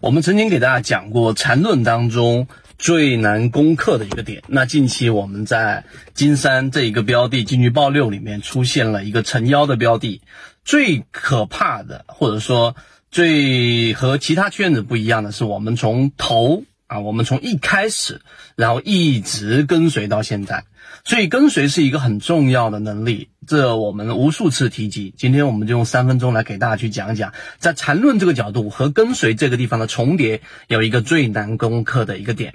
我们曾经给大家讲过缠论当中最难攻克的一个点。那近期我们在金山这一个标的金鱼报六里面出现了一个成妖的标的，最可怕的或者说最和其他圈子不一样的是，我们从头啊，我们从一开始，然后一直跟随到现在。所以跟随是一个很重要的能力，这我们无数次提及。今天我们就用三分钟来给大家去讲讲，在缠论这个角度和跟随这个地方的重叠，有一个最难攻克的一个点。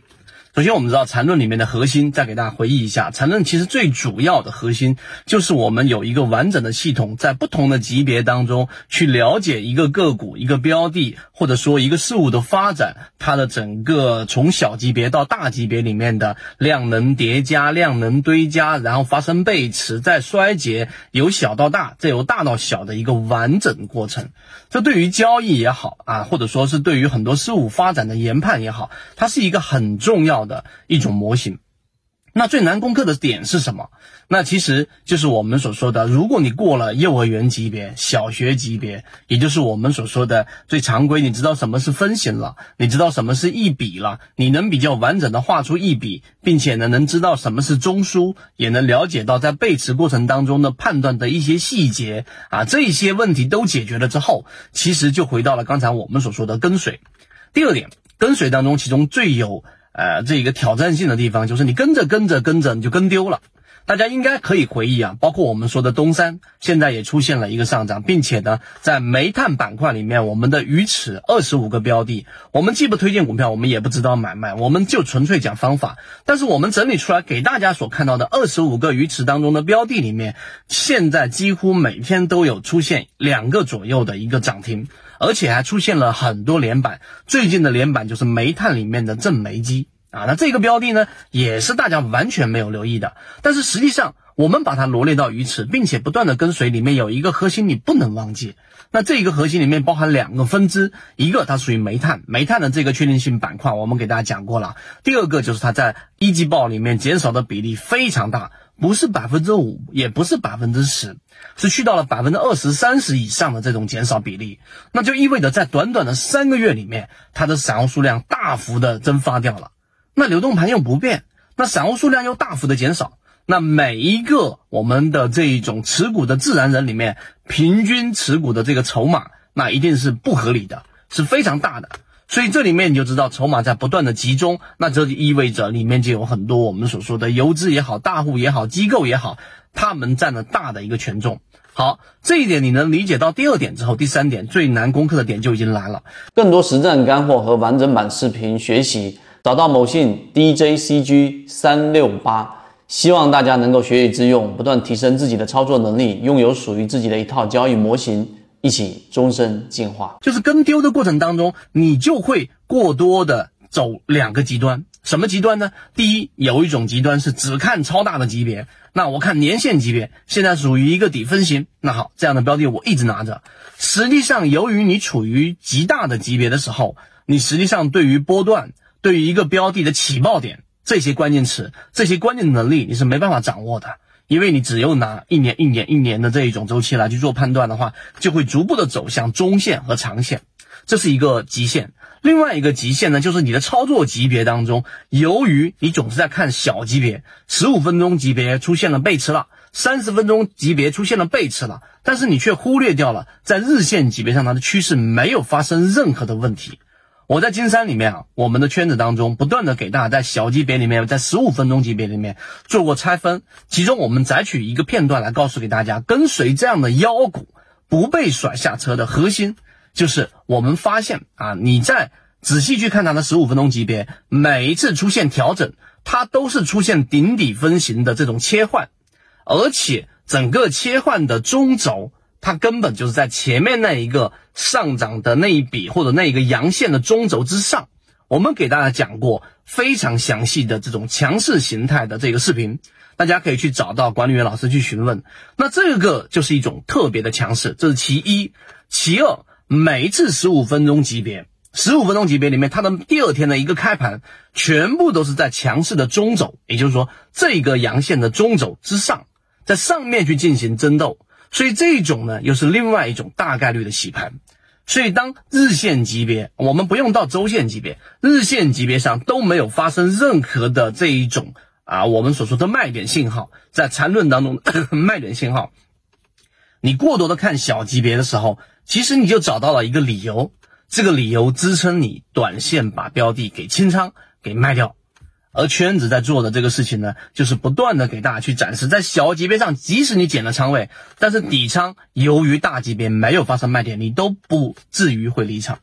首先，我们知道缠论里面的核心，再给大家回忆一下，缠论其实最主要的核心就是我们有一个完整的系统，在不同的级别当中去了解一个个股、一个标的，或者说一个事物的发展，它的整个从小级别到大级别里面的量能叠加、量能堆加，然后发生背驰再衰竭，由小到大，再由大到小的一个完整过程。这对于交易也好啊，或者说是对于很多事物发展的研判也好，它是一个很重要。的一种模型，那最难攻克的点是什么？那其实就是我们所说的，如果你过了幼儿园级别、小学级别，也就是我们所说的最常规，你知道什么是分型了，你知道什么是一笔了，你能比较完整的画出一笔，并且呢，能知道什么是中枢，也能了解到在背驰过程当中的判断的一些细节啊，这些问题都解决了之后，其实就回到了刚才我们所说的跟随。第二点，跟随当中，其中最有呃，这一个挑战性的地方就是你跟着跟着跟着你就跟丢了。大家应该可以回忆啊，包括我们说的东山，现在也出现了一个上涨，并且呢，在煤炭板块里面，我们的鱼池二十五个标的，我们既不推荐股票，我们也不知道买卖，我们就纯粹讲方法。但是我们整理出来给大家所看到的二十五个鱼池当中的标的里面，现在几乎每天都有出现两个左右的一个涨停，而且还出现了很多连板。最近的连板就是煤炭里面的正煤机。啊，那这个标的呢，也是大家完全没有留意的。但是实际上，我们把它罗列到鱼池，并且不断的跟随，里面有一个核心你不能忘记。那这一个核心里面包含两个分支，一个它属于煤炭，煤炭的这个确定性板块，我们给大家讲过了。第二个就是它在一季报里面减少的比例非常大，不是百分之五，也不是百分之十，是去到了百分之二十三十以上的这种减少比例。那就意味着在短短的三个月里面，它的散户数量大幅的蒸发掉了。那流动盘又不变，那散户数量又大幅的减少，那每一个我们的这一种持股的自然人里面，平均持股的这个筹码，那一定是不合理的，是非常大的。所以这里面你就知道筹码在不断的集中，那这就意味着里面就有很多我们所说的游资也好、大户也好、机构也好，他们占了大的一个权重。好，这一点你能理解到第二点之后，第三点最难攻克的点就已经来了。更多实战干货和完整版视频学习。找到某信 DJCG 三六八，希望大家能够学以致用，不断提升自己的操作能力，拥有属于自己的一套交易模型，一起终身进化。就是跟丢的过程当中，你就会过多的走两个极端。什么极端呢？第一，有一种极端是只看超大的级别，那我看年限级别，现在属于一个底分型。那好，这样的标的我一直拿着。实际上，由于你处于极大的级别的时候，你实际上对于波段。对于一个标的的起爆点，这些关键词、这些关键能力，你是没办法掌握的，因为你只有拿一年、一年、一年的这一种周期来去做判断的话，就会逐步的走向中线和长线，这是一个极限。另外一个极限呢，就是你的操作级别当中，由于你总是在看小级别，十五分钟级别出现了背驰了，三十分钟级别出现了背驰了，但是你却忽略掉了在日线级别上它的趋势没有发生任何的问题。我在金山里面啊，我们的圈子当中不断的给大家在小级别里面，在十五分钟级别里面做过拆分，其中我们摘取一个片段来告诉给大家，跟随这样的妖股不被甩下车的核心，就是我们发现啊，你在仔细去看它的十五分钟级别，每一次出现调整，它都是出现顶底分型的这种切换，而且整个切换的中轴。它根本就是在前面那一个上涨的那一笔或者那一个阳线的中轴之上。我们给大家讲过非常详细的这种强势形态的这个视频，大家可以去找到管理员老师去询问。那这个就是一种特别的强势，这是其一。其二，每一次十五分钟级别，十五分钟级别里面，它的第二天的一个开盘，全部都是在强势的中轴，也就是说这个阳线的中轴之上，在上面去进行争斗。所以这种呢，又是另外一种大概率的洗盘。所以当日线级别，我们不用到周线级别，日线级别上都没有发生任何的这一种啊，我们所说的卖点信号，在缠论当中 卖点信号，你过多的看小级别的时候，其实你就找到了一个理由，这个理由支撑你短线把标的给清仓给卖掉。而圈子在做的这个事情呢，就是不断的给大家去展示，在小级别上，即使你减了仓位，但是底仓由于大级别没有发生卖点，你都不至于会离场。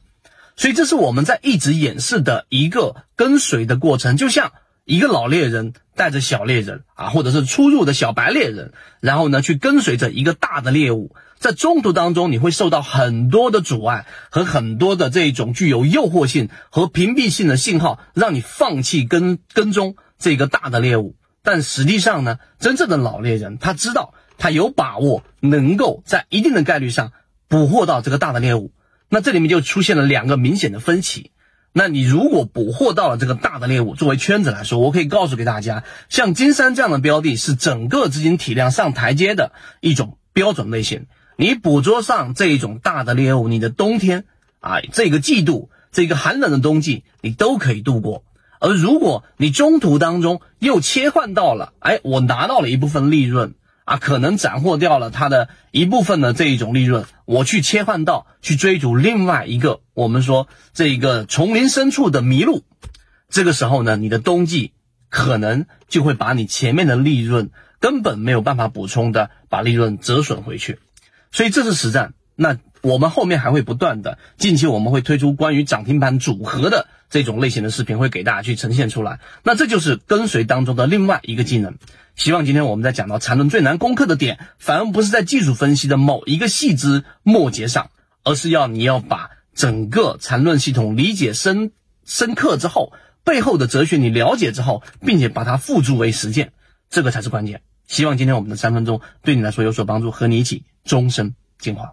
所以这是我们在一直演示的一个跟随的过程，就像一个老猎人带着小猎人啊，或者是初入的小白猎人，然后呢去跟随着一个大的猎物。在中途当中，你会受到很多的阻碍和很多的这种具有诱惑性和屏蔽性的信号，让你放弃跟跟踪这个大的猎物。但实际上呢，真正的老猎人他知道，他有把握能够在一定的概率上捕获到这个大的猎物。那这里面就出现了两个明显的分歧。那你如果捕获到了这个大的猎物，作为圈子来说，我可以告诉给大家，像金山这样的标的，是整个资金体量上台阶的一种标准类型。你捕捉上这一种大的猎物，你的冬天啊，这个季度，这个寒冷的冬季，你都可以度过。而如果你中途当中又切换到了，哎，我拿到了一部分利润啊，可能斩获掉了它的一部分的这一种利润，我去切换到去追逐另外一个我们说这一个丛林深处的麋鹿，这个时候呢，你的冬季可能就会把你前面的利润根本没有办法补充的，把利润折损回去。所以这是实战，那我们后面还会不断的，近期我们会推出关于涨停板组合的这种类型的视频，会给大家去呈现出来。那这就是跟随当中的另外一个技能。希望今天我们在讲到缠论最难攻克的点，反而不是在技术分析的某一个细枝末节上，而是要你要把整个缠论系统理解深深刻之后，背后的哲学你了解之后，并且把它付诸为实践，这个才是关键。希望今天我们的三分钟对你来说有所帮助，和你一起终身进化。